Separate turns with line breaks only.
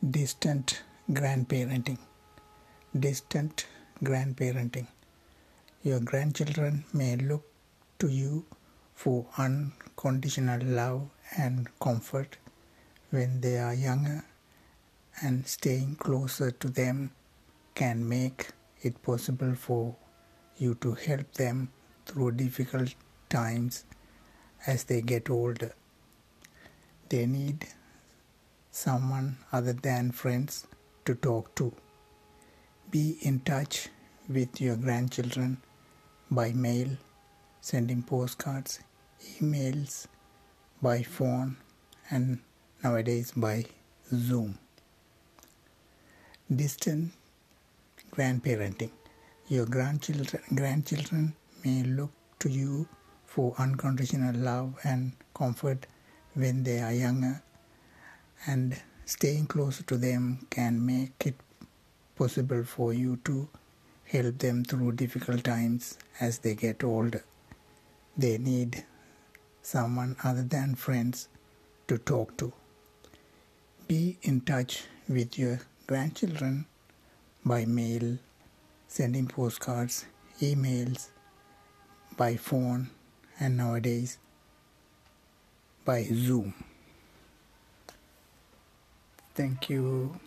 distant grandparenting distant grandparenting your grandchildren may look to you for unconditional love and comfort when they are younger and staying closer to them can make it possible for you to help them through difficult times as they get older. They need someone other than friends to talk to. Be in touch with your grandchildren by mail, sending postcards, emails, by phone, and nowadays by Zoom. Distant grandparenting. Your grandchildren, grandchildren may look to you for unconditional love and comfort when they are younger, and staying close to them can make it possible for you to help them through difficult times as they get older. They need someone other than friends to talk to. Be in touch with your grandchildren by mail, sending postcards, emails, by phone, and nowadays by Zoom. Thank you.